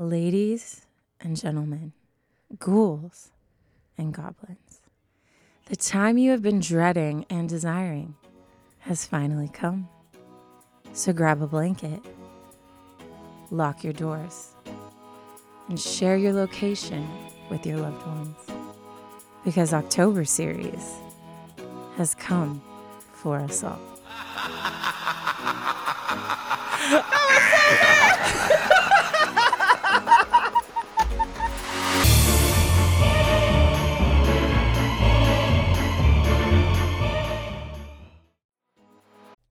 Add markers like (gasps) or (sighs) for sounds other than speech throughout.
Ladies and gentlemen, ghouls and goblins, the time you have been dreading and desiring has finally come. So grab a blanket, lock your doors, and share your location with your loved ones. Because October series has come for us all. (laughs) (laughs)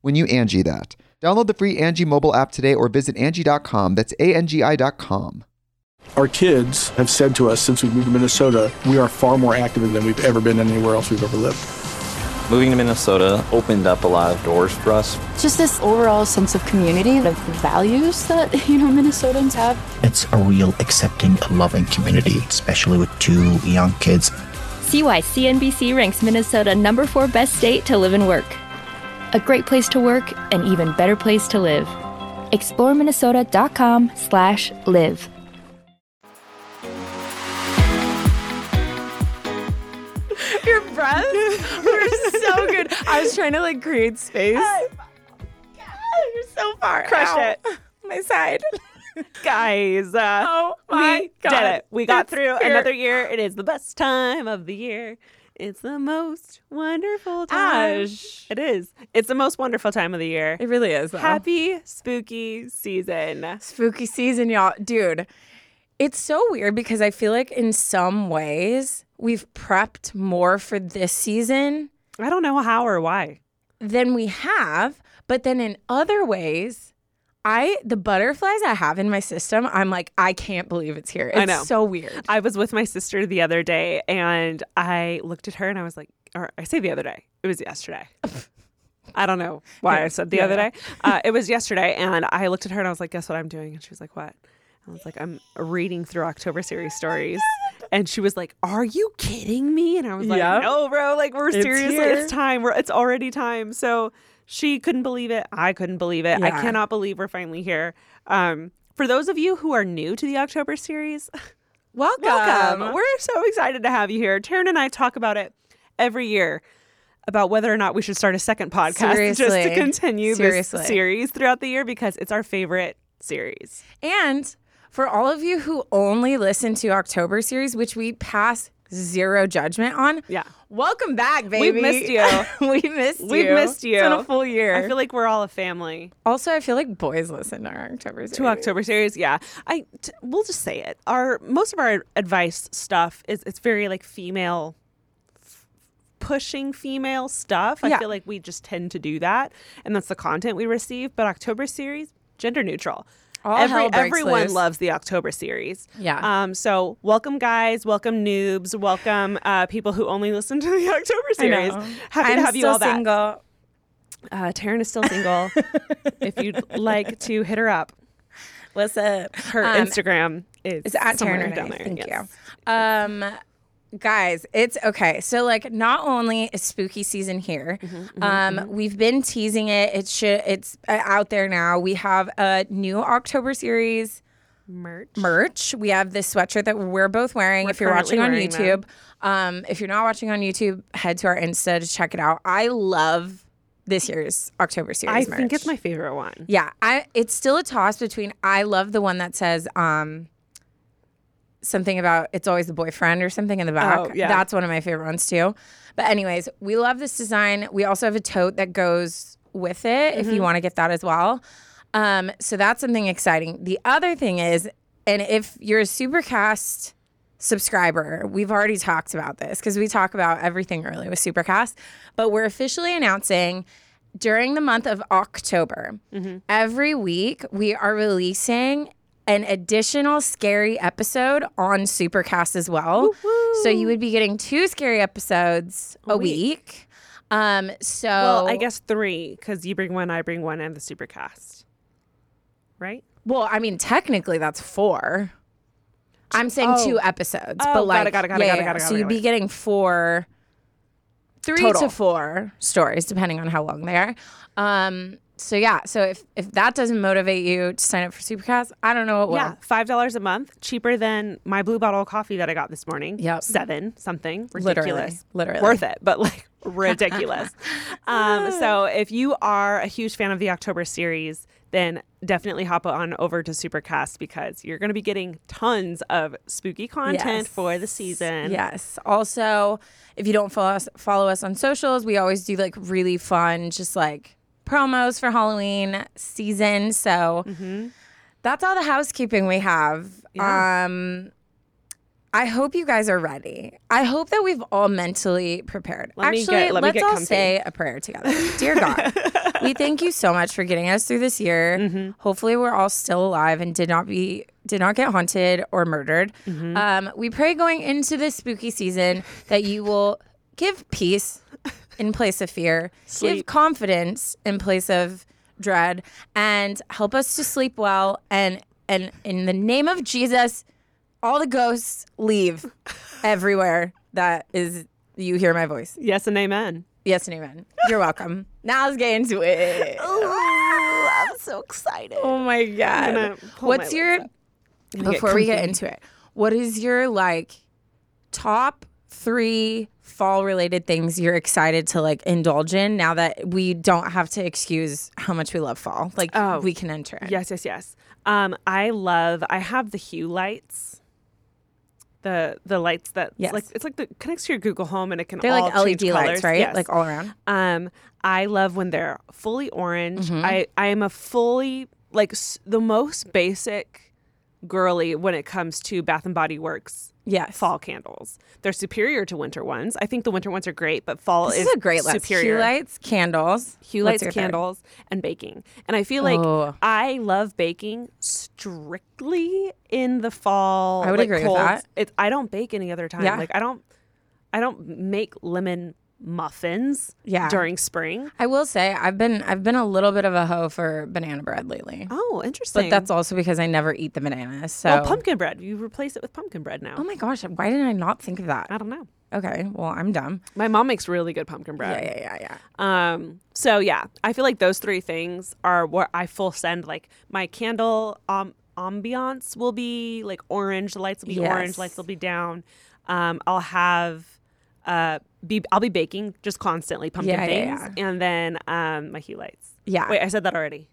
when you Angi that. Download the free Angi mobile app today or visit Angi.com. That's A-N-G-I dot com. Our kids have said to us since we moved to Minnesota, we are far more active than we've ever been anywhere else we've ever lived. Moving to Minnesota opened up a lot of doors for us. Just this overall sense of community, of values that, (laughs) you know, Minnesotans have. It's a real accepting, loving community, especially with two young kids. See why CNBC ranks Minnesota number four best state to live and work. A great place to work, an even better place to live. ExploreMinnesota.com slash live. Your breath were so good. I was trying to like create space. You're so far. Crushed Ow. it. My side. Guys, uh, Oh my we God. did it. We got It's through here. another year. It is the best time of the year. It's the most wonderful time. Ash. It is. It's the most wonderful time of the year. It really is. Though. Happy spooky season. spooky season, y'all. Dude, it's so weird because I feel like in some ways we've prepped more for this season I don't know how or why. than we have, but then in other ways, I the butterflies I have in my system, I'm like, I can't believe it's here. It's I know. so weird. I was with my sister the other day and I looked at her and I was like, or I say the other day, it was yesterday. I don't know why I said the Yeah, other day. Uh, it was yesterday and I looked at her and I was like, guess what I'm doing? And she was like, what? I was like, I'm reading through October series stories. And she was like, Are you kidding me? And I was like, Yep. No, bro. Like, we're It's seriously, here. it's time. We're, it's already time. So she couldn't believe it. I couldn't believe it. I cannot believe we're finally here. Um, for those of you who are new to the October series, (laughs) Welcome. Welcome. We're so excited to have you here. Taryne and I talk about it every year about whether or not we should start a second podcast (laughs) just to continue Seriously. this series throughout the year because it's our favorite series. And for all of you who only listen to October series, which we pass zero judgment on, Yeah. welcome back, baby. (laughs) We've missed you. we missed you. We've missed you. It's been a full year. I feel like we're all a family. also, I feel like boys listen to our October series. To October series, yeah. I t- we'll just say it. Our most of our advice stuff is it's very like female pushing female stuff. I Yeah. feel like we just tend to do that and that's the content we receive, but October series gender neutral. All Every, hell everyone loose. loves the October series. Yeah. Um. So welcome, guys. Welcome, noobs. Welcome, uh, people who only listen to the (laughs) October series. Happy I'm to have you still all back. single. Uh, Taryne is still single. (laughs) if you'd like to hit her up, What's up? her Um, Instagram is It's at somewhere Taryne down there. Thank yes. you. Um, guys, it's okay. So like, not only is spooky season here, Mm-hmm, um, we've been teasing it. It should. It's uh, out there now. We have a new October series Merch. merch. We have this sweatshirt that we're both wearing. We're if you're watching on YouTube, um, if you're not watching on YouTube, head to our Insta to check it out. I love this year's October series. I think it's my favorite one. Yeah, I it's still a toss between I love the one that says um something about it's always the boyfriend or something in the back. Oh, yeah. That's one of my favorite ones too. But anyways, we love this design. We also have a tote that goes with it if Mm-hmm. you want to get that as well. Um so that's something exciting. The other thing is and if you're a Supercast subscriber, we've already talked about this because we talk about everything early with Supercast, but we're officially announcing during the month of October, every week we are releasing an additional scary episode on Supercast as well. So you would be getting two scary episodes a, week. Um, so Well, I guess three because you bring one, I bring one, and the supercast. Right? Well, I mean, technically that's four. I'm saying Oh. two episodes, Oh, but like, got it, got it, yeah, got it, got it, So you'd be getting four, three Total. to four stories, depending on how long they are. Um, so yeah, so if if that doesn't motivate you to sign up for Supercast, I don't know what will. Yeah, five dollars a month, cheaper than my blue bottle of coffee that I got this morning. Yep. seven something Literally, ridiculous, literally. worth it, but like (laughs) ridiculous. um, so if you are a huge fan of the October series, then definitely hop on over to Supercast because you're going to be getting tons of spooky content Yes. for the season. Yes. Also, if you don't follow us, follow us on socials, we always do like really fun, just like promos for Halloween season. So that's all the housekeeping we have. Yeah. Um, I hope you guys are ready. I hope that we've all mentally prepared. Let me Actually, get- let get all comfy. say a prayer together. Dear God, (laughs) we thank you so much for getting us through this year. Mm-hmm. Hopefully, we're all still alive and did not be did not get haunted or murdered. Mm-hmm. Um, we pray going into this spooky season that you will give peace in place of fear, give confidence in place of dread, and help us to sleep well. And and in the name of Jesus, all the ghosts leave (laughs) everywhere. That is, you hear my voice. Yes and amen. Yes and amen. You're welcome. now let's get into it. I'm so excited. Oh my god. What's my your before we get into it? What is your like top 3 fall related things you're excited to like indulge in now that we don't have to excuse how much we love fall? Like Oh. we can enter it. Yes, yes, yes. Um, I love. I have the Hue lights. The the lights that Yes. like it's like the connects to your Google Home and it can They're all like LED change lights, colors. right? Yes. Like all around. um, I love when they're fully orange. Mm-hmm. I I am a fully like s- the most basic girly when it comes to Bath and Body Works Yes. fall candles. They're superior to winter ones. I think the winter ones are great, but fall This is, is a great list. superior. Hue lights, candles. Hue lights, your third? candles, and baking. And I feel like Oh. I love baking strictly in the fall. I would like, agree with that. It, I don't bake any other time. Yeah. Like I don't, I don't make lemon muffins. Yeah. during spring. I will say I've been I've been a little bit of a hoe for banana bread lately. Oh, interesting. But that's also because I never eat the bananas. So well, pumpkin bread. You replace it with pumpkin bread now. Oh my gosh, why didn't I not think of that? I don't know. Okay, well, I'm dumb. My mom makes really good pumpkin bread. Yeah, yeah, yeah, yeah. Um, so yeah, I feel like those three things are what I full send. Like my candle um ambiance will be like orange. The lights will be orange. Yes. Lights will be down. Um, I'll have uh be I'll be baking just constantly pumpkin Yeah, yeah, things, and then um my hue lights. Yeah. Wait, I said that already.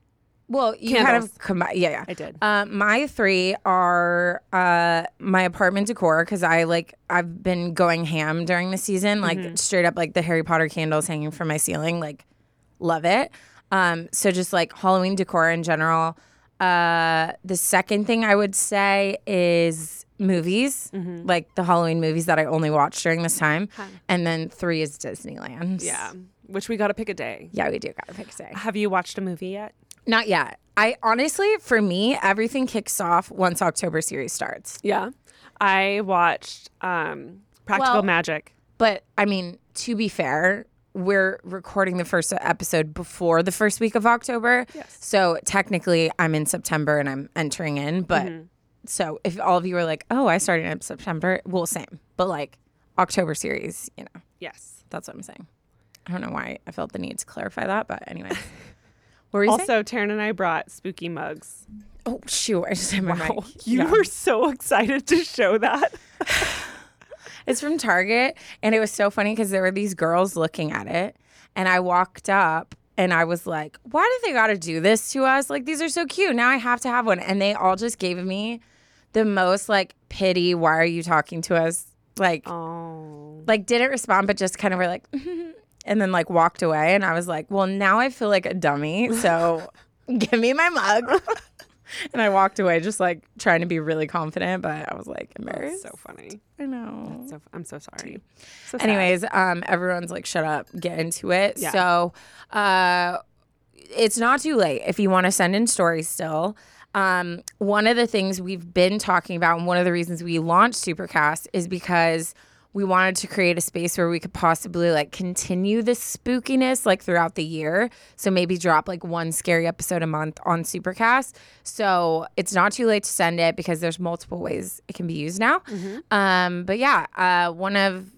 Well, you kind of combine. Yeah, yeah. I did. Um, my three are uh, my apartment decor because I like I've been going ham during the season, like Mm-hmm. straight up like the Harry Potter candles hanging from my ceiling, like love it. Um, so just like Halloween decor in general. Uh, the second thing I would say is movies, Mm-hmm. like the Halloween movies that I only watch during this time, and then three is Disneyland. Yeah, which we got to pick a day. yeah, we do gotta pick a day. Have you watched a movie yet? Not yet. I honestly, for me, everything kicks off once October series starts. Yeah, I watched um Practical Well- Magic. But I mean, to be fair, we're recording the first episode before the first week of October. Yes. So technically, I'm in September and I'm entering in. But Mm-hmm. So if all of you are like, oh, I started in September, well, same. But like, October series, you know. Yes. That's what I'm saying. I don't know why I felt the need to clarify that, but anyway. (laughs) What were you saying? Also, Taryne and I brought spooky mugs. Oh shoot! I just had my Wow. mic. (laughs) You Yeah. were so excited to show that. (laughs) It's from Target, and it was so funny because there were these girls looking at it, and I walked up and I was like, "Why do they got to do this to us? Like these are so cute. Now I have to have one." And they all just gave me the most like pity. Why are you talking to us? Like, Oh. like didn't respond, but just kind of were like, (laughs) and then like walked away. And I was like, "Well, now I feel like a dummy. So (laughs) give me my mug." (laughs) and I walked away, just like trying to be really confident, but I was like embarrassed. so funny. I know. So I'm so sorry. So. Anyways, um, everyone's like, shut up, get into it. Yeah. So, uh, it's not too late if you want to send in stories still. Um, one of the things we've been talking about, and one of the reasons we launched Supercast is because we wanted to create a space where we could possibly like continue the spookiness like throughout the year. So maybe drop like one scary episode a month on Supercast. So it's not too late to send it because there's multiple ways it can be used now. Um, but yeah, uh, one of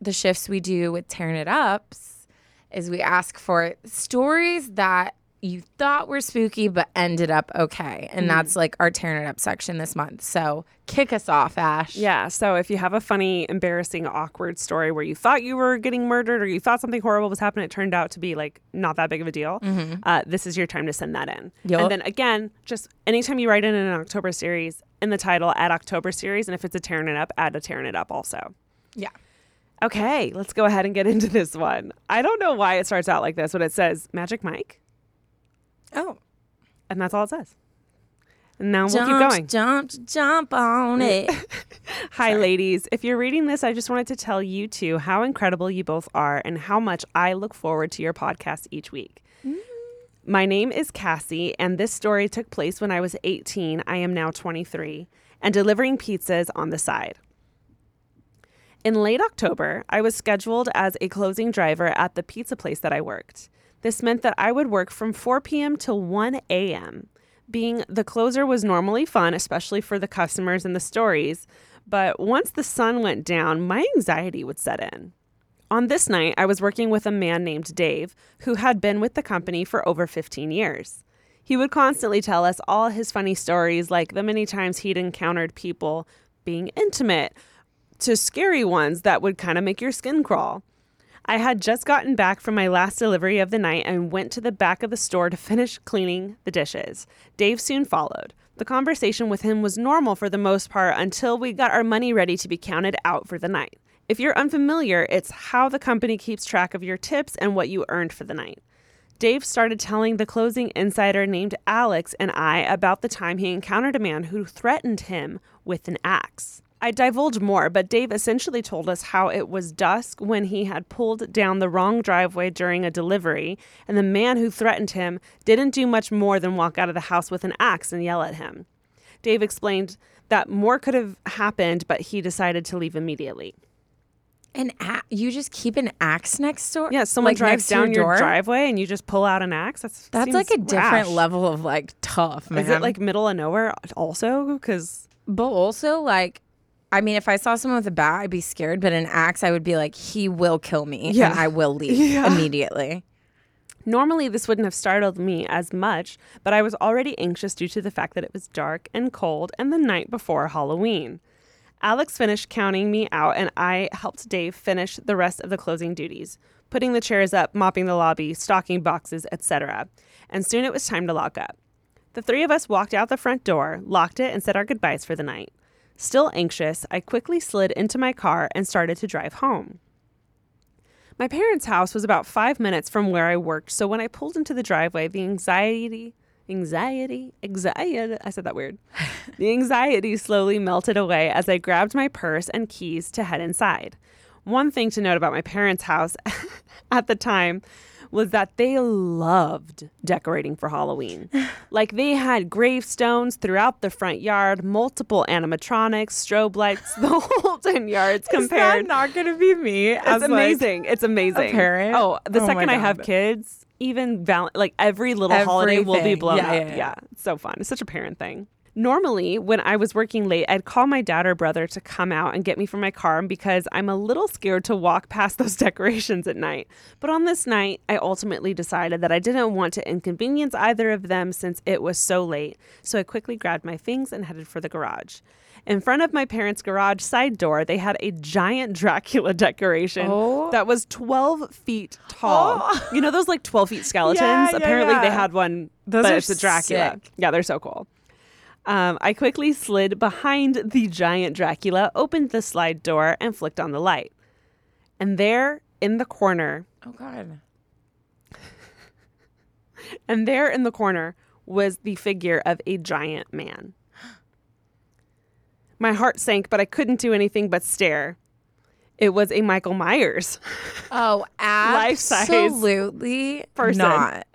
the shifts we do with Tearing It Ups is we ask for stories that you thought were spooky but ended up okay. And that's like our Tearing It Up section this month. So kick us off, Ash. Yeah. So if you have a funny, embarrassing, awkward story where you thought you were getting murdered or you thought something horrible was happening, it turned out to be like not that big of a deal, uh, this is your time to send that in. Yup. And then again, just anytime you write in an October series, in the title, add October series. And if it's a tearing it up, add a tearing it up also. Yeah. Okay, let's go ahead and get into this one. I don't know why it starts out like this, but it says Magic Mike, Oh. and that's all it says. And now we'll jump, keep going. Jump, jump on it. (laughs) Hi, ladies. If you're reading this, I just wanted to tell you two how incredible you both are and how much I look forward to your podcast each week. Mm-hmm. My name is Cassie, and this story took place when I was 18. I am now 23, and delivering pizzas on the side. In late October, I was scheduled as a closing driver at the pizza place that I worked. This meant that I would work from 4 p.m. till 1 a.m. Being the closer was normally fun, especially for the customers and the stories, but once the sun went down, my anxiety would set in. On this night, I was working with a man named Dave, who had been with the company for over 15 years. He would constantly tell us all his funny stories, like the many times he'd encountered people being intimate, to scary ones that would kind of make your skin crawl. I had just gotten back from my last delivery of the night and went to the back of the store to finish cleaning the dishes. Dave soon followed. The conversation with him was normal for the most part until we got our money ready to be counted out for the night. If you're unfamiliar, it's how the company keeps track of your tips and what you earned for the night. Dave started telling the closing insider named Alex and I about the time he encountered a man who threatened him with an axe. I divulged more, but Dave essentially told us how it was dusk when he had pulled down the wrong driveway during a delivery, and the man who threatened him didn't do much more than walk out of the house with an axe and yell at him. Dave explained that more could have happened, but he decided to leave immediately. An a- you just keep an axe next door? Yeah, someone Like, drives down your, door? driveway and you just pull out an axe. That's That's like a different level of like tough, man. Is it like middle of nowhere also? Because But also, like, I mean, if I saw someone with a bat, I'd be scared. But an axe, I would be like, he will kill me, Yeah. and I will (laughs) leave Yeah. immediately. normally this wouldn't have startled me as much, but I was already anxious due to the fact that it was dark and cold and the night before Halloween. Alex finished counting me out, and I helped Dave finish the rest of the closing duties, putting the chairs up, mopping the lobby, stocking boxes, etc. And soon it was time to lock up. The three of us walked out the front door, locked it, and said our goodbyes for the night. Still anxious, I quickly slid into my car and started to drive home. My parents' house was about five minutes from where I worked, so when I pulled into the driveway, the anxiety, anxiety, anxiety, I said that weird. (laughs) the anxiety slowly melted away as I grabbed my purse and keys to head inside. One thing to note about my parents' house (laughs) at the time was that they loved decorating for Halloween. (sighs) like they had gravestones throughout the front yard, multiple animatronics, strobe lights, the (laughs) whole 10 yards compared. not going to be me? It's amazing. it's amazing. parent? Oh, the Oh second I have kids, even val- like every little holiday will be blown Yeah, up. yeah, yeah. It's so fun. It's such a parent thing. Normally, when I was working late, I'd call my dad or brother to come out and get me from my car because I'm a little scared to walk (laughs) past those decorations at night. But on this night, I ultimately decided that I didn't want to inconvenience either of them since it was so late. So I quickly grabbed my things and headed for the garage. In front of my parents' garage side door, they had a giant (laughs) Dracula decoration Oh. that was 12 feet tall. Oh. You know those like 12 feet (laughs) skeletons? Yeah, yeah, Apparently, they had one, Those but are it's a Dracula. sick. Yeah, they're so cool. Um, I quickly slid behind the giant Dracula, opened the slide door, and flicked on the light. And there in the corner, Oh God. (laughs) and there in the corner was the figure of a giant man. (gasps) My heart sank, but I couldn't do anything but stare. It was a Michael Myers. Oh, (laughs) absolutely person. not.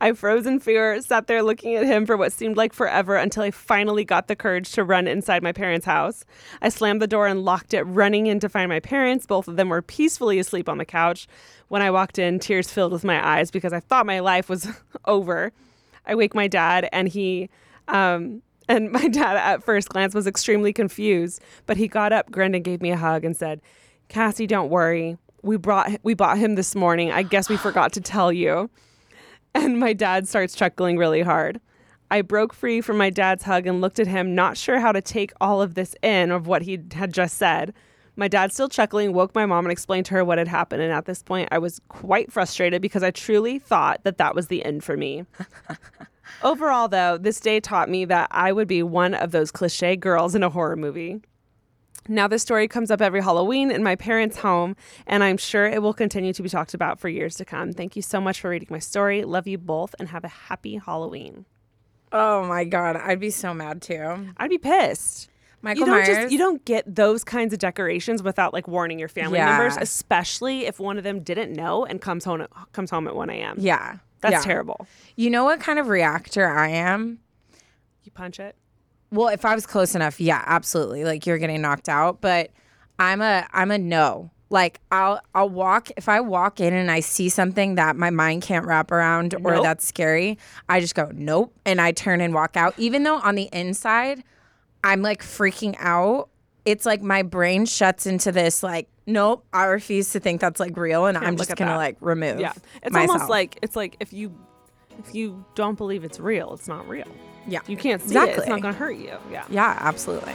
I froze in fear, sat there looking at him for what seemed like forever until I finally got the courage to run inside my parents' house. I slammed the door and locked it, running in to find my parents. Both of them were peacefully asleep on the couch. When I walked in, tears filled with my eyes because I thought my life was (laughs) over. I wake my dad, and he, um, and (laughs) my dad at first glance was extremely confused, but he got up, grinned, and gave me a hug and said, "Cassie, don't worry. We brought we bought him this morning. I guess we forgot to tell you." And my dad starts chuckling really hard. I broke free from my dad's hug and looked at him, not sure how to take all of this in of what he had just said. My dad, still chuckling, woke my mom and explained to her what had happened. And at this point, I was quite frustrated because I truly thought that that was the end for me. (laughs) Overall, though, this day taught me that I would be one of those cliche girls in a horror movie. Now, this story comes up every Halloween in my parents' home, and I'm sure it will continue to be talked about for years to come. Thank you so much for reading my story. Love you both, and have a happy Halloween. Oh my God. I'd be so mad too. I'd be pissed. Michael you don't Myers. just you don't get those kinds of decorations without like warning your family Yeah. members, especially if one of them didn't know and comes home comes home at one a.m. yeah. that's yeah. terrible. You know what kind of reactor I am? You punch it. Well, if I was close enough, yeah, absolutely. Like you're getting knocked out, but I'm a I'm a no. Like I'll I'll walk if I walk in and I see something that my mind can't wrap around or Nope. that's scary, I just go nope and I turn and walk out even though on the inside I'm like freaking out. It's like my brain shuts into this like nope, I refuse to think that's like real and I'm look just at going to that. like remove. Yeah, it's myself. almost like it's like if you if you don't believe it's real, it's not real. Yeah. You can't see it. It's not going to hurt you. Yeah. Yeah, absolutely.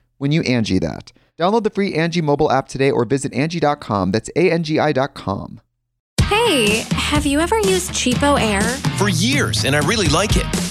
when you Angi that. Download the free Angi mobile app today or visit Angi.com. That's A-N-G-I dot com. Hey, have you ever used CheapOair? For years, and I really like it.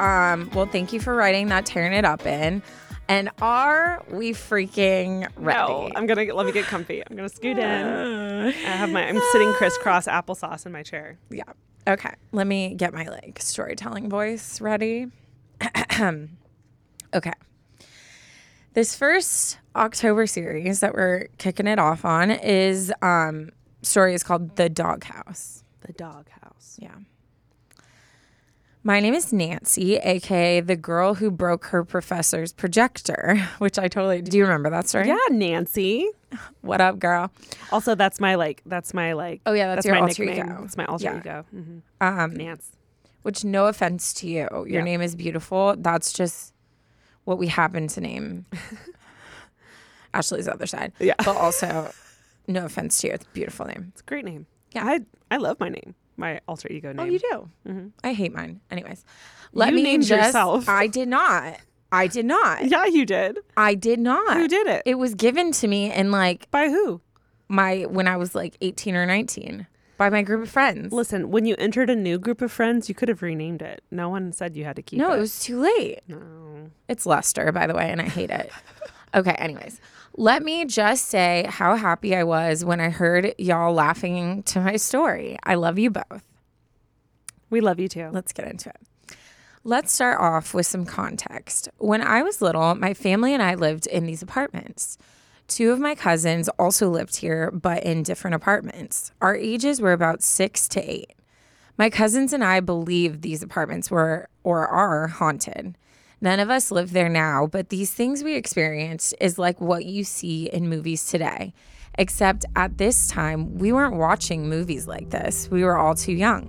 Um, well, thank you for writing that, tearing it up in. And are we freaking ready? No, I'm gonna let me get comfy. I'm gonna scoot in. I have my. I'm sitting crisscross applesauce in my chair. Yeah. Okay. Let me get my like storytelling voice ready. (clears throat) okay. This first October series that we're kicking it off on is um story is called The Doghouse. The Doghouse. Yeah. My name is Nancy, aka the girl who broke her professor's projector, (laughs) which I totally do you remember that story? Yeah, Nancy. What up, girl? Also, that's my like. That's my like. Oh yeah, that's, your my alter nickname. ego. It's my alter Yeah. ego. hmm Um, Nance. Which, no offense to you, your Yeah. name is beautiful. That's just what we happen to name (laughs) Ashley's other side. Yeah. But also, no offense to you, it's a beautiful name. It's a great name. Yeah. I I love my name. My alter ego name. Oh, you do? Mhm. I hate mine. Anyways, let You me named just. yourself. I did not. I did not. (laughs) Yeah, you did. I did not. Who did it? It was given to me and like By who? my when I was like 18 or 19 by my group of friends. Listen, when you entered a new group of friends, you could have renamed it. No one said you had to keep no, it. No, it was too late. No. It's Lester, by the way, and I hate it. (laughs) okay, anyways, let me just say how happy I was when I heard y'all laughing to my story. I love you both. We love you too. Let's get into it. Let's start off with some context. When I was little, my family and I lived in these apartments. Two of my cousins also lived here, but in different apartments. Our ages were about six to eight. My cousins and I believed these apartments were or are haunted. None of us live there now, but these things we experienced is like what you see in movies today. Except at this time, we weren't watching movies like this. We were all too young.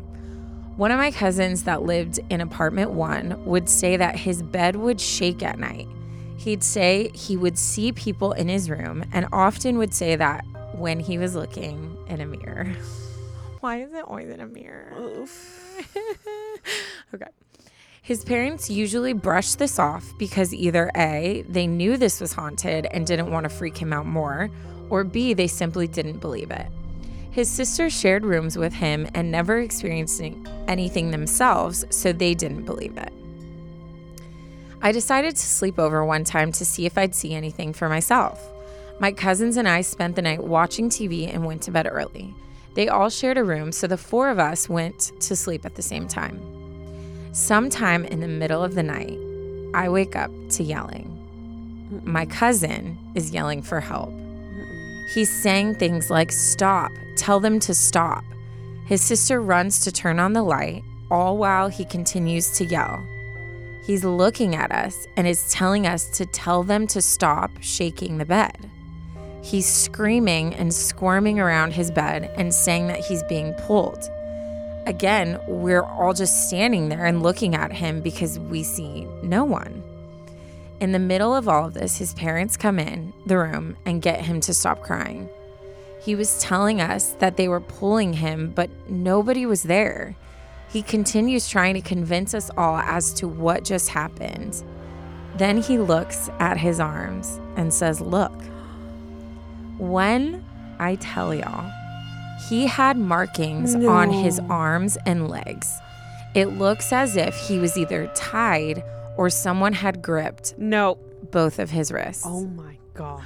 One of my cousins that lived in apartment one would say that his bed would shake at night. He'd say he would see people in his room and often would say that when he was looking in a mirror. (laughs) Why is it always in a mirror? (laughs) okay. His parents usually brushed this off because either A, they knew this was haunted and didn't want to freak him out more, or B, they simply didn't believe it. His sisters shared rooms with him and never experienced anything themselves, so they didn't believe it. I decided to sleep over one time to see if I'd see anything for myself. My cousins and I spent the night watching TV and went to bed early. They all shared a room, so the four of us went to sleep at the same time. Sometime in the middle of the night, I wake up to yelling. My cousin is yelling for help. He's saying things like, Stop, tell them to stop. His sister runs to turn on the light, all while he continues to yell. He's looking at us and is telling us to tell them to stop shaking the bed. He's screaming and squirming around his bed and saying that he's being pulled. Again, we're all just standing there and looking at him because we see no one. In the middle of all of this, his parents come in the room and get him to stop crying. He was telling us that they were pulling him, but nobody was there. He continues trying to convince us all as to what just happened. Then he looks at his arms and says, Look. When I tell y'all, he had markings on his arms and legs. It looks as if he was either tied or someone had gripped No. both of his wrists. Oh my god.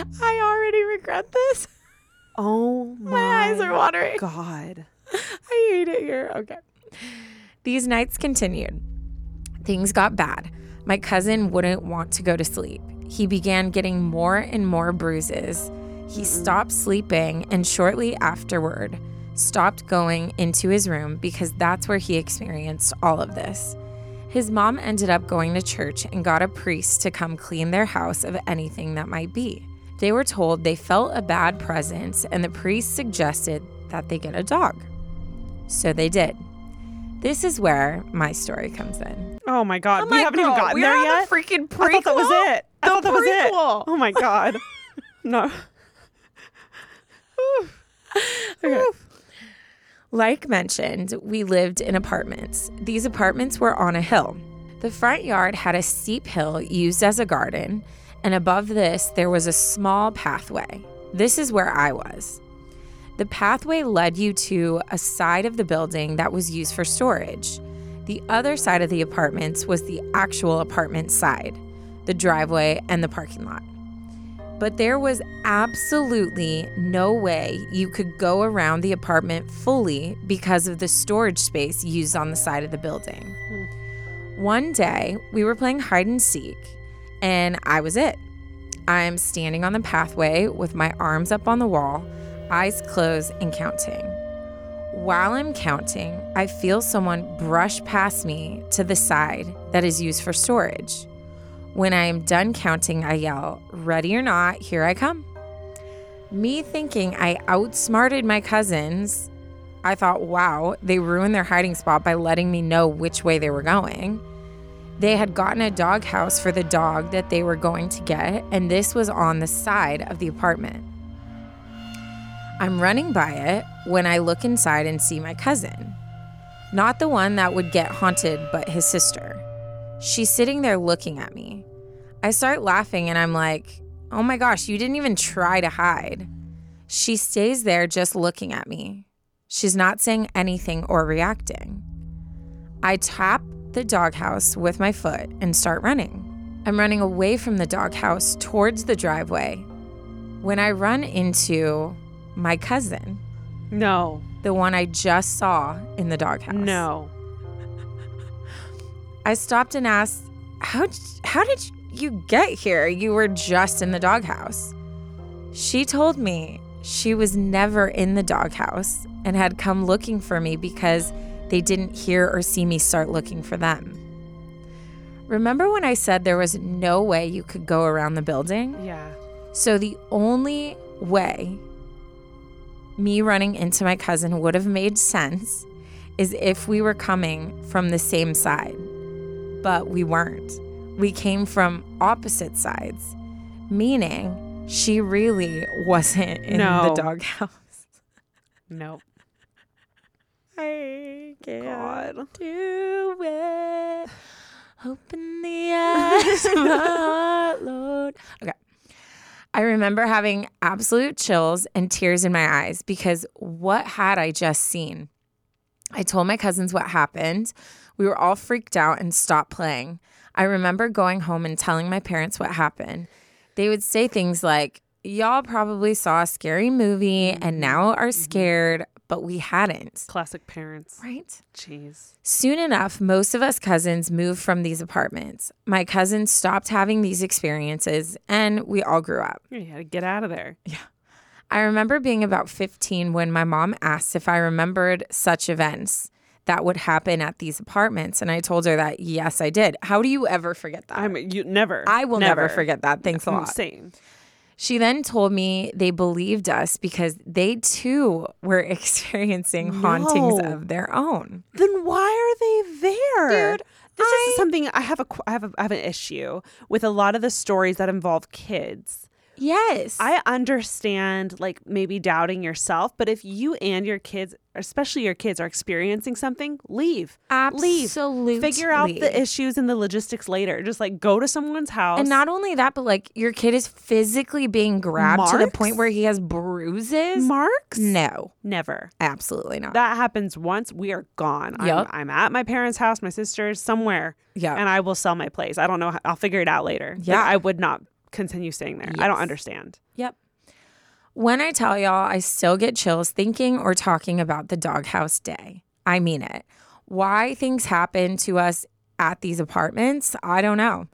(laughs) I already regret this. Oh my, (laughs) My eyes are watering. God. (laughs) I hate it here. Okay. These nights continued. Things got bad. My cousin wouldn't want to go to sleep. He began getting more and more bruises. He stopped sleeping and shortly afterward stopped going into his room because that's where he experienced all of this. His mom ended up going to church and got a priest to come clean their house of anything that might be. They were told they felt a bad presence, and the priest suggested that they get a dog. So they did. This is where my story comes in. Oh my god, I'm we like, haven't even gotten we're there on the yet. freaking I thought that was it. I thought that was it. Oh my god. (laughs) no. (laughs) Like mentioned, we lived in apartments. These apartments were on a hill. The front yard had a steep hill used as a garden, and above this, there was a small pathway. This is where I was. The pathway led you to a side of the building that was used for storage. The other side of the apartments was the actual apartment side, the driveway, and the parking lot. But there was absolutely no way you could go around the apartment fully because of the storage space used on the side of the building. One day, we were playing hide and seek, and I was it. I'm standing on the pathway with my arms up on the wall, eyes closed, and counting. While I'm counting, I feel someone brush past me to the side that is used for storage. When I am done counting, I yell, Ready or not, here I come. Me thinking I outsmarted my cousins, I thought, wow, they ruined their hiding spot by letting me know which way they were going. They had gotten a doghouse for the dog that they were going to get, and this was on the side of the apartment. I'm running by it when I look inside and see my cousin. Not the one that would get haunted, but his sister. She's sitting there looking at me. I start laughing and I'm like, oh my gosh, you didn't even try to hide. She stays there just looking at me. She's not saying anything or reacting. I tap the doghouse with my foot and start running. I'm running away from the doghouse towards the driveway when I run into my cousin, No. the one I just saw in the doghouse. No. I stopped and asked, "How how did you get here? You were just in the doghouse." She told me she was never in the doghouse and had come looking for me because they didn't hear or see me start looking for them. Remember when I said there was no way you could go around the building? Yeah. So the only way me running into my cousin would have made sense is if we were coming from the same side. But we weren't. We came from opposite sides, meaning she really (laughs) wasn't in No. the doghouse. No. (laughs) I can't God. do it. Open the eyes (laughs) of Lord. Okay. I remember having absolute chills and tears in my eyes because what had I just seen? I told my cousins what happened. We were all freaked out and stopped playing. I remember going home and telling my parents what happened. They would say things like, Y'all probably saw a scary movie and mm-hmm. now are mm-hmm. scared, but we hadn't. Classic parents. Right? Jeez. Soon enough, most of us cousins moved from these apartments. My cousins stopped having these experiences and we all grew up. You had to get out of there. Yeah. I remember being about 15 when my mom asked if I remembered such events that would happen at these apartments. And I told her that, yes, I did. How do you ever forget that? I mean, you never. I will never, forget that. Thanks a lot. Same. She then told me they believed us because they too were (laughs) experiencing hauntings No. of their own. Then why are they there? Dude, this is something I have a I have a, I have an issue with a lot of the stories that involve kids. Yes. I understand like maybe doubting yourself, but if you and your kids, especially your kids, are experiencing something, leave. Leave. Absolutely. Figure out the issues and the logistics later. Just like go to someone's house. And not only that, but like your kid is physically being grabbed to the point where he has bruises. Marks? No, Never. absolutely not. That happens once, we are gone. Yup. I'm, I'm at my parents' house, my sister's, somewhere. Yeah. And I will sell my place. I don't know. How, I'll figure it out later. Yeah. I would not continue staying there. I don't understand. Yep. When I tell y'all, I still get chills thinking or talking about the doghouse day. I mean it. Why things happen to us at these apartments, I don't know.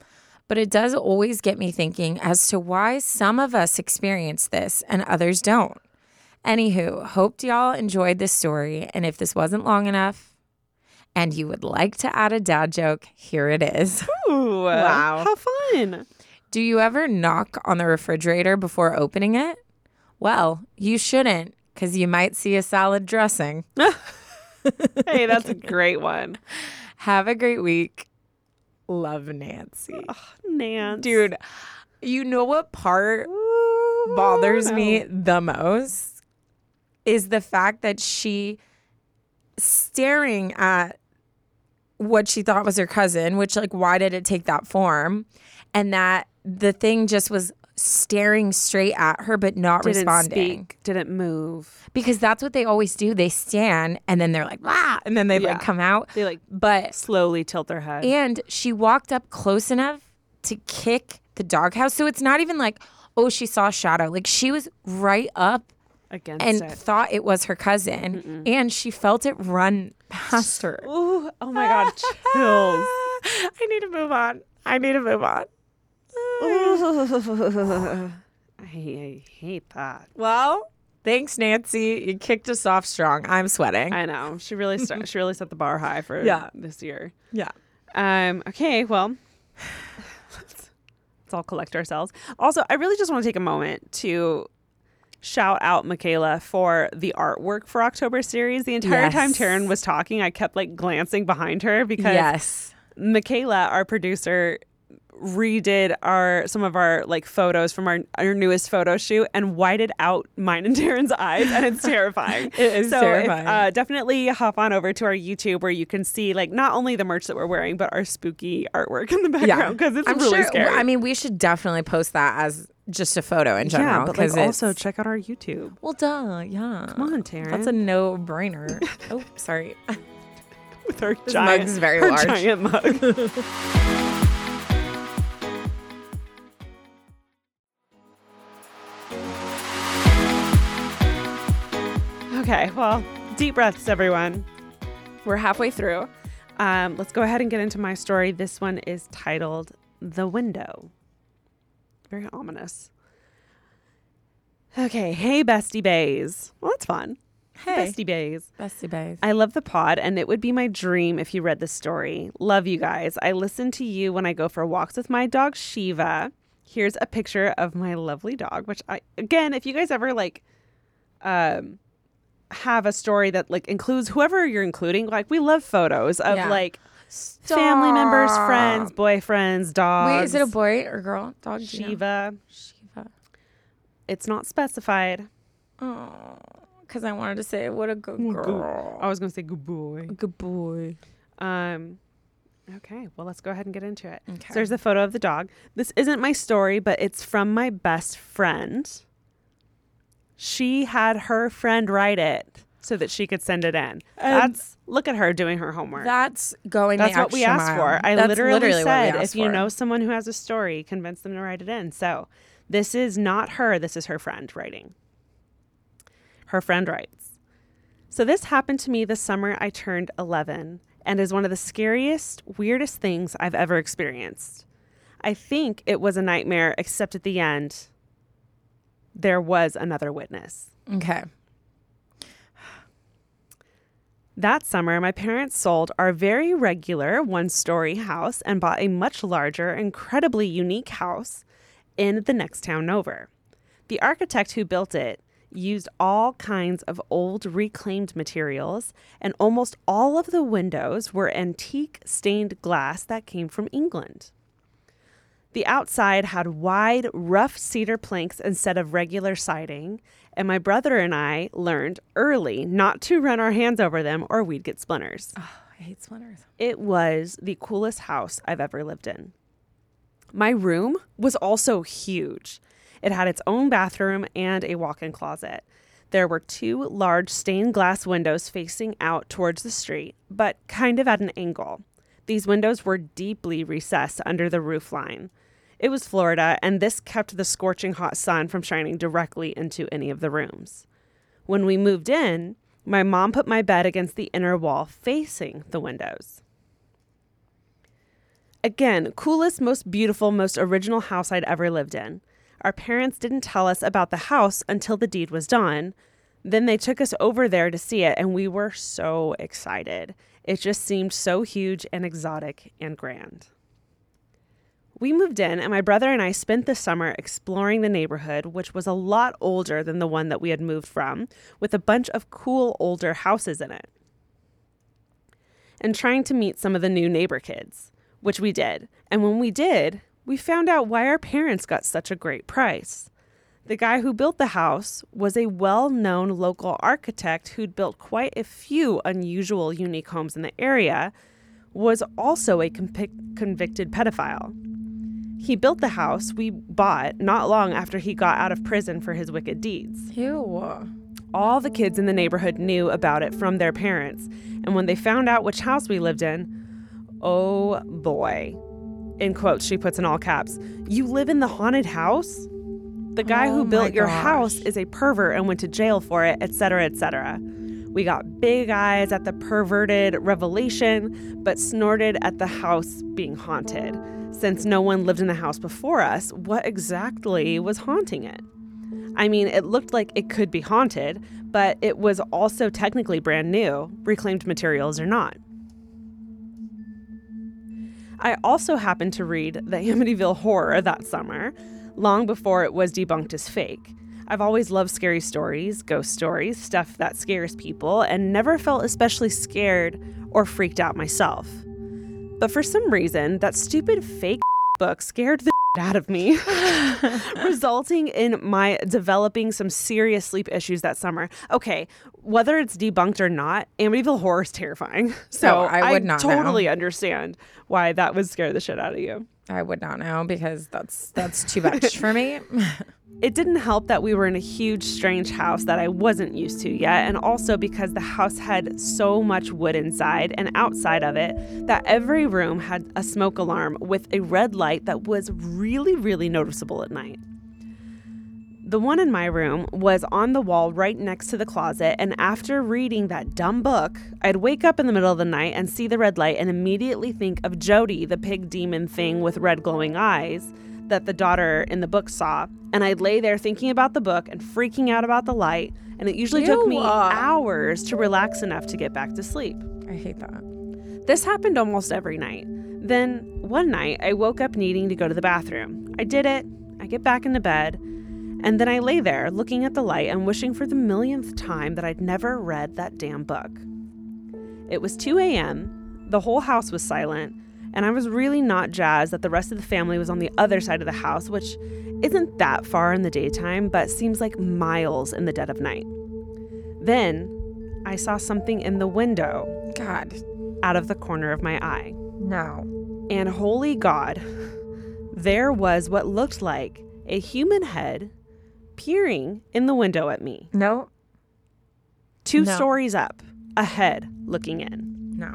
But it does always get me thinking as to why some of us experience this and others don't. Anywho, hoped y'all enjoyed this story. And if this wasn't long enough and you would like to add a dad joke, here it is. (laughs) Ooh. Wow. How fun. Do you ever knock on the refrigerator before opening it? Well, you shouldn't, because you might see a salad dressing. (laughs) hey, that's a great one. Have a great week. Love Nancy. Nance. Dude, you know what part bothers me the most is the fact that she staring at what she thought was her cousin, which like why did it take that form? And that the thing just was staring straight at her but not Didn't responding. speak, didn't move. Because that's what they always do. They stand and then they're like, ah, and then they Yeah. like come out. They like But slowly tilt their head. and she walked up close enough to kick the doghouse. So it's not even like, oh, she saw a shadow. Like she was right up Against and it. thought it was her cousin. And she felt it run past her. Ooh, oh my god, (laughs) chills. I need to move on. I need to move on. (laughs) I, I hate that. Well, thanks, Nancy. You kicked us off strong. I'm sweating. I know. She really st- she really set the bar high for Yeah. this year. yeah. Um, okay, well, let's, (sighs) let's all collect ourselves. Also, I really just want to take a moment to shout out Michaela for the artwork for October series. The entire time Yes. Taryne was talking, I kept like glancing behind her because Yes. Michaela, our producer, redid our some of our like photos from our our newest photo shoot and whited out mine and (laughs) Taryne's eyes, and it's terrifying. It is so terrifying. If, uh, definitely hop on over to our YouTube where you can see like not only the merch that we're wearing, but our spooky artwork in the background because it's I'm really sure, scary. I mean, we should definitely post that as just a photo in general. yeah, but like also check out our YouTube. Well, duh, yeah. Come on, Taryne. That's a no brainer. (laughs) oh, sorry. with her This giant, mug's very large. giant mug. (laughs) Okay, well, deep breaths, everyone. We're halfway through. Um, let's go ahead and get into my story. This one is titled The Window. Very ominous. Okay, hey, Bestie Bays. Well, that's fun. Hey. Bestie Bays. Bestie bays. I love the pod, and it would be my dream if you read this story. Love you guys. I listen to you when I go for walks with my dog Shiva. Here's a picture of my lovely dog, which I again, if you guys ever like um have a story that like includes whoever you're including, like we love photos of Yeah. like family members, friends, boyfriends, dogs. Wait, is it a boy or girl? Dog? do you know? Shiva? Shiva. It's not specified. Oh, because I wanted to say what a good girl. I was gonna say good boy. Good boy. Um, okay, well, let's go ahead and get into it. Okay. So there's the photo of the dog. This isn't my story, but it's from my best friend. She had her friend write it so that she could send it in. And- That's look at her doing her homework. That's going. That's what we asked mile. for. I That's literally, we said, if asked you for. know someone who has a story, convince them to write it in. So this is not her. This is her friend writing. Her friend writes So this happened to me the summer I turned 11 and is one of the scariest, weirdest things I've ever experienced. I think it was a nightmare, except at the end, there was another witness. Okay. That summer, my parents sold our very regular one story house and bought a much larger, incredibly unique house in the next town over. The architect who built it used all kinds of old reclaimed materials, and almost all of the windows were antique stained glass that came from England. The outside had wide, rough cedar planks instead of regular siding, and my brother and I learned early not to run our hands over them or we'd get splinters. Oh, I hate splinters. It was the coolest house I've ever lived in. My room was also huge. It had its own bathroom and a walk in closet. There were two large stained glass windows facing out towards the street, but kind of at an angle. These windows were deeply recessed under the roof line. It was Florida, and this kept the scorching hot sun from shining directly into any of the rooms. When we moved in, my mom put my bed against the inner wall facing the windows. Again, coolest, most beautiful, most original house I'd ever lived in. Our parents didn't tell us about the house until the deed was done. Then they took us over there to see it, and we were so excited. It just seemed so huge and exotic and grand. We moved in, and my brother and I spent the summer exploring the neighborhood, which was a lot older than the one that we had moved from, with a bunch of cool older houses in it. and trying to meet some of the new neighbor kids, which we did. And when we did, we found out why our parents got such a great price. The guy who built the house was a well known local architect who'd built quite a few unusual, unique homes in the area, was also a convic- convicted pedophile. He built the house we bought not long after he got out of prison for his wicked deeds. Ew. All the kids in the neighborhood knew about it from their parents, and when they found out which house we lived in, oh boy. In quotes, she puts in all caps, You live in the haunted house? The guy Oh who built your gosh. house is a pervert and went to jail for it, etc., etc. We got big eyes at the perverted revelation, but snorted at the house being haunted. Since no one lived in the house before us, what exactly was haunting it? I mean, it looked like it could be haunted, but it was also technically brand new, reclaimed materials or not. I also happened to read the Amityville Horror that summer, long before it was debunked as fake. I've always loved scary stories, ghost stories, stuff that scares people, and never felt especially scared or freaked out myself. But for some reason, that stupid fake (laughs) book scared the shit (laughs) out of me, (laughs) resulting in my developing some serious sleep issues that summer. Okay, whether it's debunked or not, Amityville Horror is terrifying. So No, I would not know. totally understand why that would scare the shit out of you. I would not know because that's that's too (laughs) much for me. It didn't help that we were in a huge, strange house that I wasn't used to yet, and also because the house had so much wood inside and outside of it that every room had a smoke alarm with a red light that was really, really noticeable at night. The one in my room was on the wall right next to the closet, and after reading that dumb book, I'd wake up in the middle of the night and see the red light and immediately think of Jody, the pig demon thing with red glowing eyes that the daughter in the book saw. And I'd lay there thinking about the book and freaking out about the light, and it usually took me uh. hours to relax enough to get back to sleep. I hate that. This happened almost every night. Then, one night, I woke up needing to go to the bathroom. I did it, I get back into bed, and then I lay there looking at the light and wishing for the millionth time that I'd never read that damn book. It was 2 a.m., the whole house was silent, and I was really not jazzed that the rest of the family was on the other side of the house, which isn't that far in the daytime, but seems like miles in the dead of night. Then I saw something in the window God, out of the corner of my eye. no. And holy God, there was what looked like a human head peering in the window at me. No. Two No. stories up, a head looking in. No.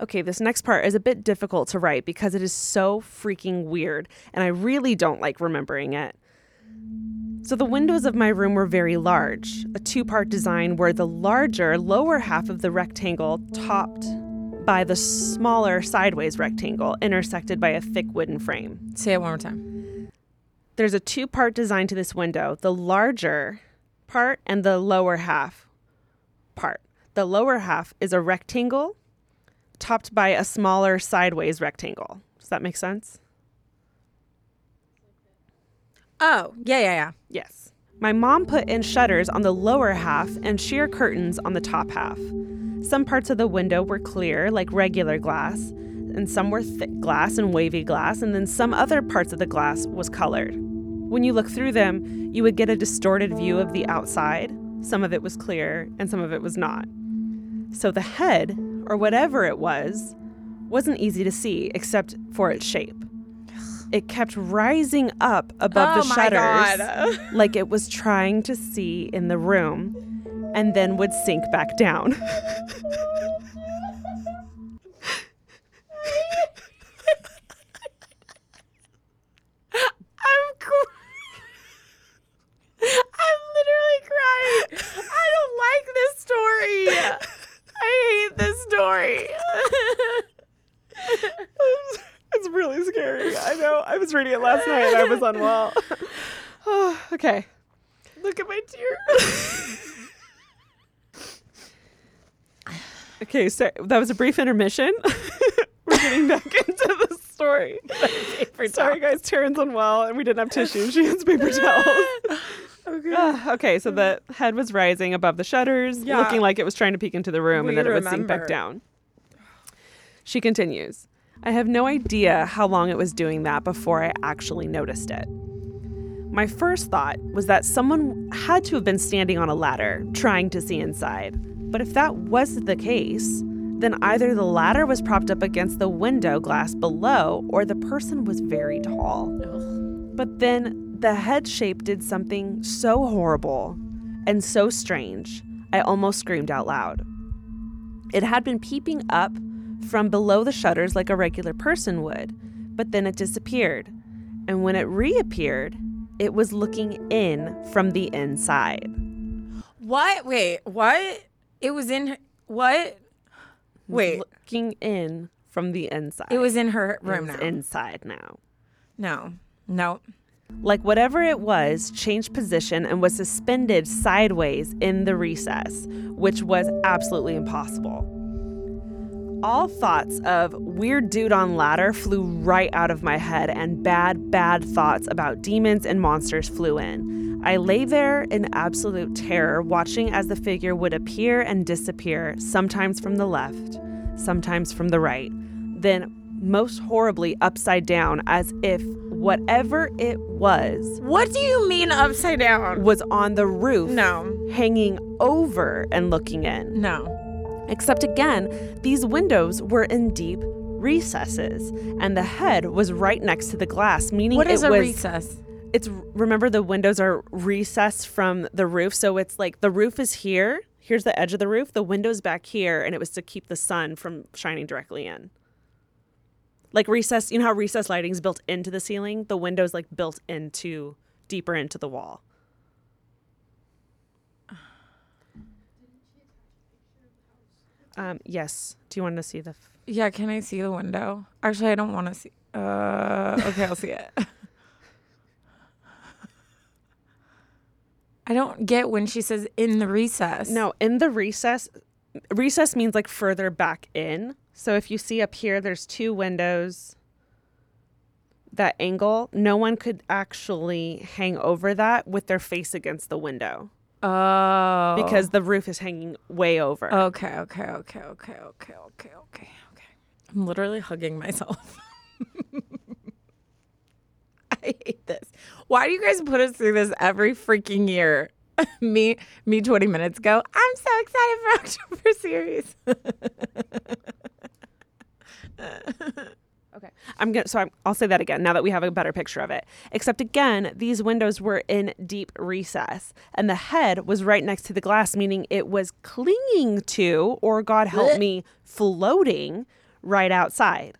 Okay, this next part is a bit difficult to write because it is so freaking weird, and I really don't like remembering it. So, the windows of my room were very large, a two part design where the larger lower half of the rectangle topped by the smaller sideways rectangle intersected by a thick wooden frame. Say it one more time. There's a two part design to this window the larger part and the lower half part. The lower half is a rectangle topped by a smaller sideways rectangle. Does that make sense? Oh, yeah, yeah, yeah. Yes. My mom put in shutters on the lower half and sheer curtains on the top half. Some parts of the window were clear, like regular glass, and some were thick glass and wavy glass, and then some other parts of the glass was colored. When you look through them, you would get a distorted view of the outside. Some of it was clear, and some of it was not. So the head, or whatever it was, wasn't easy to see except for its shape. It kept rising up above Oh the shutters (laughs) like it was trying to see in the room and then would sink back down. (laughs) I'm cr- I'm literally crying. I don't like this story. I hate this story. (laughs) it's really scary. I know. I was reading it last night and I was unwell. Oh, (sighs) okay. Look at my tear. (sighs) okay, so that was a brief intermission. (laughs) We're getting back (laughs) into the story. Sorry, guys. Taryne's unwell and we didn't have tissue. She has paper towels. Okay. Ah, okay, so the head was rising above the shutters, Yeah. looking like it was trying to peek into the room, and We then it would sink back down. She continues I have no idea how long it was doing that before I actually noticed it. My first thought was that someone had to have been standing on a ladder trying to see inside. But if that was the case, then either the ladder was propped up against the window glass below or the person was very tall. But then the head shape did something so horrible and so strange, I almost screamed out loud. It had been peeping up from below the shutters like a regular person would, but then it disappeared. And when it reappeared, it was looking in from the inside. What? Wait, what? It was in her, what? Wait. Looking in from the inside. It was in her room now. inside now. No. No. Like whatever it was, changed position and was suspended sideways in the recess, which was absolutely impossible. All thoughts of weird dude on ladder flew right out of my head, and bad, bad thoughts about demons and monsters flew in. I lay there in absolute terror, watching as the figure would appear and disappear, sometimes from the left, sometimes from the right, then most horribly upside down, as if whatever it was What do you mean upside down? was on the roof, No. hanging over and looking in. No. Except again, these windows were in deep recesses, and the head was right next to the glass, meaning What is it a was, recess? It's remember the windows are recessed from the roof, so it's like the roof is here. Here's the edge of the roof. The window's back here, and it was to keep the sun from shining directly in. Like recess, you know how recess lighting is built into the ceiling? The window's like built into deeper into the wall. Um, yes. Do you want to see the? F- Yeah, can I see the window? Actually, I don't want to see. Uh, okay, I'll see it. (laughs) I don't get when she says in the recess. no, in the recess. Recess means like further back in. So if you see up here, there's two windows. That angle, no one could actually hang over that with their face against the window Oh. because the roof is hanging way over. Okay, okay, okay, okay, okay, okay, okay, okay. I'm literally hugging myself. (laughs) I hate this. Why do you guys put us through this every freaking year? (laughs) me, me, 20 minutes ago. I'm so excited for (laughs) October series. (laughs) Okay. I'm gonna so I'm, I'll say that again now that we have a better picture of it. Except again, these windows were in deep recess, and the head was right next to the glass, meaning it was clinging to, or God help me, floating right outside.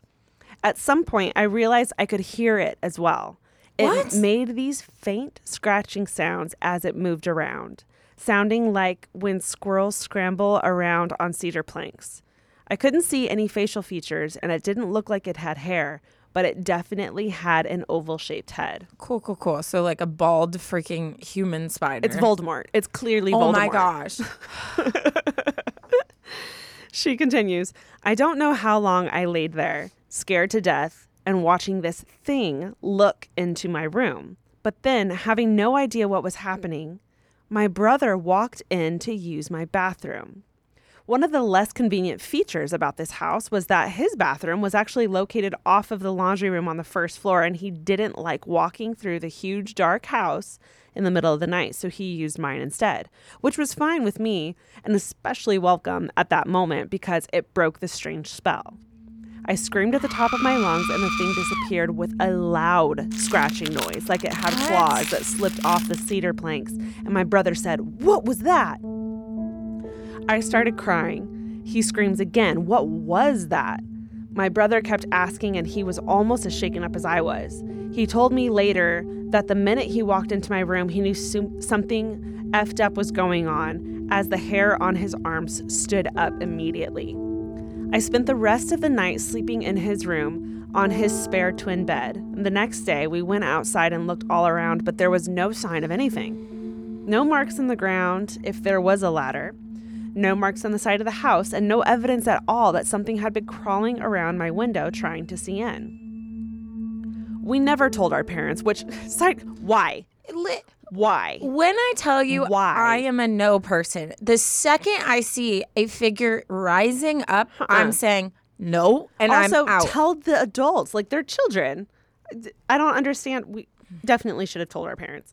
At some point, I realized I could hear it as well. It What? made these faint scratching sounds as it moved around, sounding like when squirrels scramble around on cedar planks. I couldn't see any facial features, and it didn't look like it had hair, but it definitely had an oval shaped head. cool, cool, cool. So, like a bald freaking human spider. It's Voldemort. It's clearly Oh Voldemort. my gosh. (laughs) She continues I don't know how long I laid there, scared to death, and watching this thing look into my room. But then, having no idea what was happening, my brother walked in to use my bathroom. One of the less convenient features about this house was that his bathroom was actually located off of the laundry room on the first floor, and he didn't like walking through the huge dark house in the middle of the night, so he used mine instead, which was fine with me and especially welcome at that moment because it broke the strange spell. I screamed at the top of my lungs, and the thing disappeared with a loud scratching noise, like it had claws that slipped off the cedar planks. And my brother said, What was that? I started crying. He screams again, What was that? My brother kept asking, and he was almost as shaken up as I was. He told me later that the minute he walked into my room, he knew some- something effed up was going on as the hair on his arms stood up immediately. I spent the rest of the night sleeping in his room on his spare twin bed. The next day, we went outside and looked all around, but there was no sign of anything. No marks in the ground, if there was a ladder. No marks on the side of the house, and no evidence at all that something had been crawling around my window trying to see in. We never told our parents, which, (laughs) side, why? Why? When I tell you Why? I am a no person, the second I see a figure rising up, I'm saying No, and also I'm out. tell the adults like they're children. I don't understand. We definitely should have told our parents.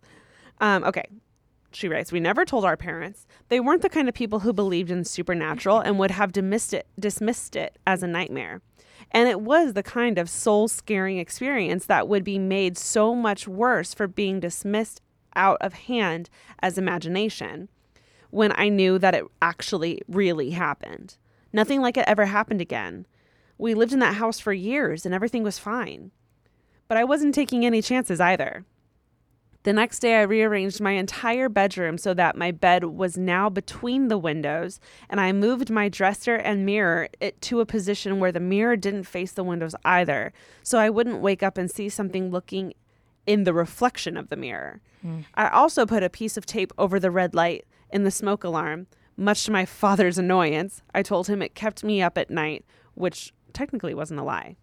Um, okay, she writes, We never told our parents. They weren't the kind of people who believed in supernatural and would have dismissed it, dismissed it as a nightmare. And it was the kind of soul scaring experience that would be made so much worse for being dismissed out of hand as imagination when I knew that it actually really happened. Nothing like it ever happened again. We lived in that house for years and everything was fine. But I wasn't taking any chances either. The next day, I rearranged my entire bedroom so that my bed was now between the windows, and I moved my dresser and mirror it to a position where the mirror didn't face the windows either, so I wouldn't wake up and see something looking in the reflection of the mirror. Mm. I also put a piece of tape over the red light in the smoke alarm. Much to my father's annoyance, I told him it kept me up at night, which technically wasn't a lie.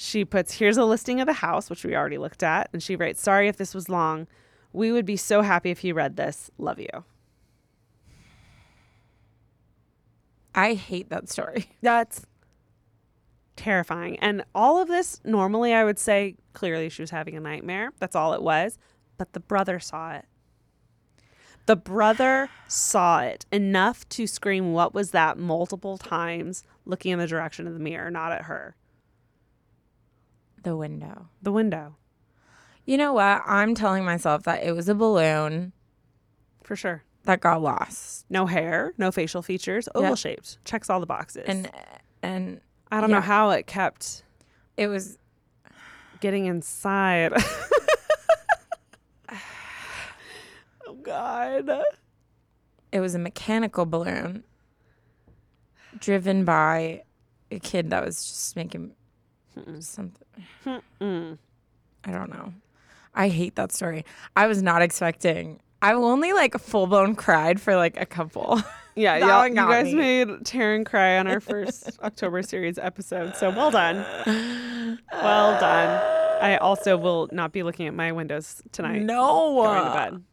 She puts, here's a listing of the house, which we already looked at. And she writes, sorry if this was long. We would be so happy if you read this. Love you. I hate that story. (laughs) That's terrifying. And all of this, normally I would say clearly she was having a nightmare. That's all it was. But the brother saw it. The brother saw it enough to scream, What was that? multiple times, looking in the direction of the mirror, not at her. The window. The window. You know what? I'm telling myself that it was a balloon For sure. that got lost. No hair, no facial features, oval shaped. Checks all the boxes. And and I don't know yeah. how it kept it was getting inside. (laughs) oh God. it was a mechanical balloon driven by a kid that was just making something. Mm. I don't know. I hate that story. I was not expecting. I only like full blown cried for like a couple. Yeah, (laughs) y'all, you guys me. made Taryne cry on our first (laughs) October series episode. So well done. Well done. I also will not be looking at my windows tonight. No. Going to bed.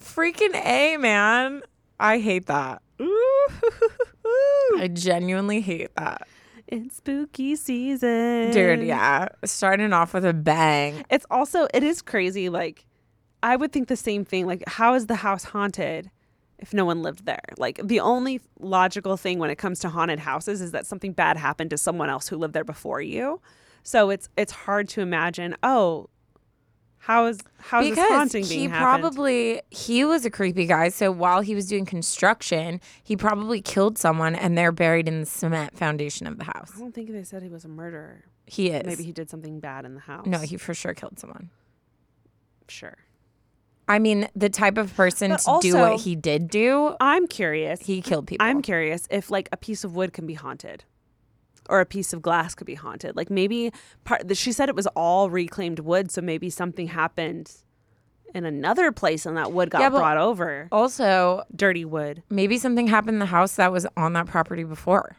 Freaking A, man. I hate that. (laughs) I genuinely hate that. It's spooky season. Dude, yeah. Starting off with a bang. It's also it is crazy. Like I would think the same thing. Like, how is the house haunted if no one lived there? Like the only logical thing when it comes to haunted houses is that something bad happened to someone else who lived there before you. So it's it's hard to imagine, oh, how is how is this because haunting he happened? probably he was a creepy guy so while he was doing construction he probably killed someone and they're buried in the cement foundation of the house I don't think they said he was a murderer. he is Maybe he did something bad in the house. no he for sure killed someone sure. i mean the type of person But to do what he did do I'm curious. he killed people I'm curious if like a piece of wood can be haunted or a piece of glass could be haunted. Like maybe part she said it was all reclaimed wood, so maybe something happened in another place and that wood got Yeah, brought over. also Dirty wood. maybe something happened in the house that was on that property before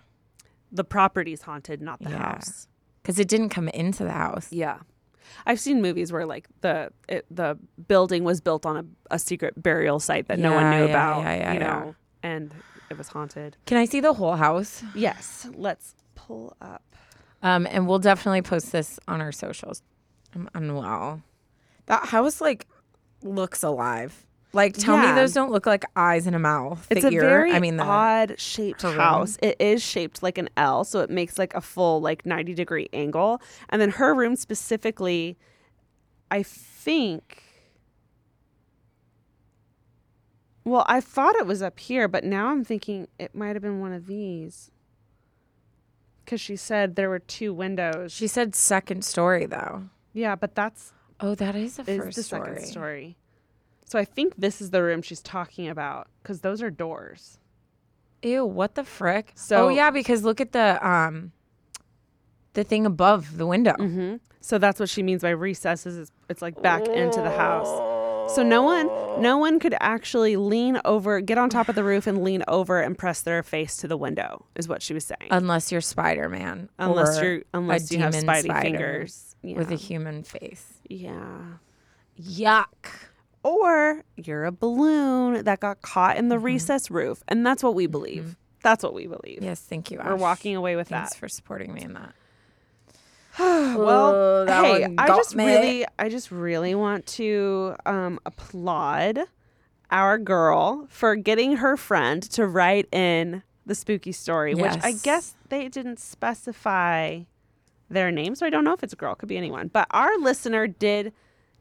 The property's haunted, not the Yeah. house. because it didn't come into the house Yeah. I've seen movies where like the it, the building was built on a, a secret burial site that no one knew yeah, about, yeah, yeah, you yeah. know, and it was haunted. can i see the whole house Yes, let's pull up. Um, and we'll definitely post this on our socials. I'm unwell. That house like looks alive. Like, tell Yeah. me those don't look like eyes and a mouth. It's the a ear. very I mean, the, odd shaped her room. house. It is shaped like an L, so it makes like a full like 90 degree angle. And then her room specifically, I think. Well, I thought it was up here, but now I'm thinking it might have been one of these. Because she said there were two windows. She said second story though. yeah, but that's Oh, that is the is first the story. second story. So I think this is the room she's talking about because those are doors. Ew, what the frick? So- oh yeah, because look at the um, the thing above the window. Mm-hmm. So that's what she means by recesses. It's, it's like back into the house. So no one, no one could actually lean over, get on top of the roof, and lean over and press their face to the window. Is what she was saying. Unless you're Spider Man. Unless you're- unless you have Spidey fingers. with a human face. yeah. Yuck. Or you're a balloon that got caught in the mm-hmm. recess roof, and that's what we believe. Mm-hmm. That's what we believe. Yes, thank you. We're walking away with Thanks that. Thanks for supporting me in that. (sighs) well, Oh, that hey, I just me. really, I just really want to um, applaud our girl for getting her friend to write in the spooky story, which I guess they didn't specify their name, so I don't know if it's a girl, could be anyone. But our listener did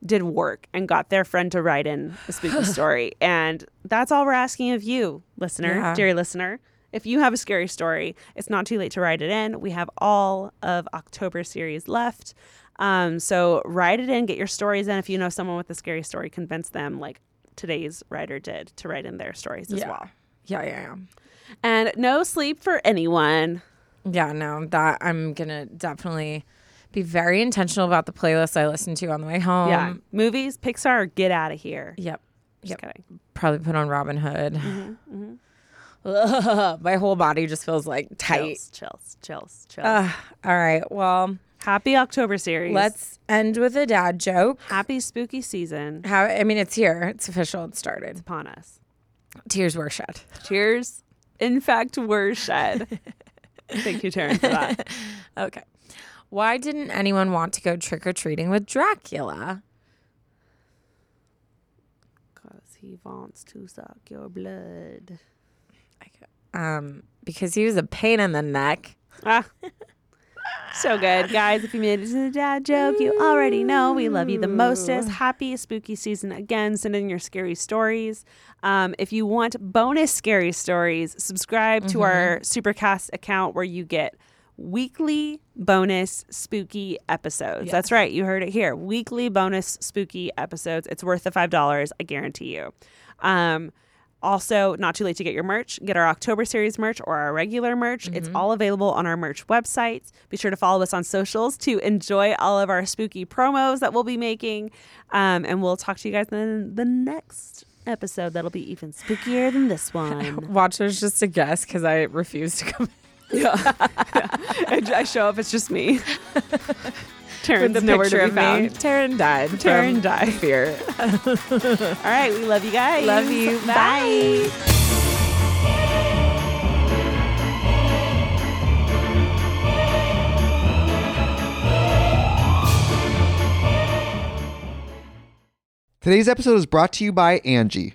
did work and got their friend to write in a spooky (sighs) story, and that's all we're asking of you, listener, Yeah. dear listener. If you have a scary story, it's not too late to write it in. We have all of October series left. Um, so write it in, get your stories in. If you know someone with a scary story, convince them, like today's writer did, to write in their stories as Yeah. well. Yeah, yeah, yeah. And no sleep for anyone. Yeah, no, that I'm gonna definitely be very intentional about the playlist I listen to on the way home. yeah. Movies, Pixar, get out of here. Yep. Just Yep. kidding. Probably put on Robin Hood. Mm-hmm, Ugh, my whole body just feels like tight. Chills, chills, chills, chills. Ugh, all right. Well, Happy October series. let's end with a dad joke. Happy spooky season How I mean, it's here. It's official. It started. It's upon us. Tears were shed. Tears, In fact, were shed. (laughs) Thank you, Taryne, for that. (laughs) Okay. Why didn't anyone want to go trick or treating with Dracula? Because he wants to suck your blood. Um, because he was a pain in the neck. Ah. So good, guys. If you made it to the dad joke, you already know we love you the mostest. Happy spooky season again. Send in your scary stories. Um, if you want bonus scary stories, subscribe to our Supercast account where you get weekly bonus spooky episodes. That's right. You heard it here. Weekly bonus spooky episodes. It's worth the $5. I guarantee you. Um, also, not too late to get your merch. Get our October series merch or our regular merch. It's all available on our merch website. Be sure to follow us on socials to enjoy all of our spooky promos that we'll be making. Um, and we'll talk to you guys in the next episode that'll be even spookier than this (laughs) one. Watchers just a guess because I refuse to come. yeah. I, (laughs) (laughs) I show up, it's just me. Taryne's With the nowhere picture to be found. Taryne died. Taryn died. Fear. (laughs) All right, we love you guys. Love you. Bye. Today's episode is brought to you by Angi.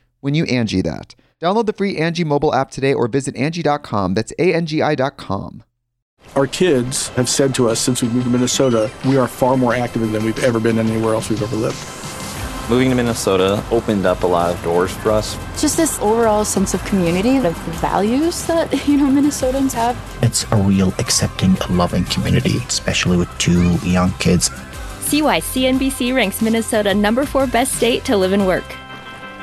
when you Angi that. Download the free Angi mobile app today or visit Angi.com. That's A-N-G-I dot com. Our kids have said to us since we moved to Minnesota, we are far more active than we've ever been anywhere else we've ever lived. Moving to Minnesota opened up a lot of doors for us. Just this overall sense of community, of values that, (laughs) you know, Minnesotans have. It's a real accepting, loving community, especially with two young kids. See why CNBC ranks Minnesota number four best state to live and work.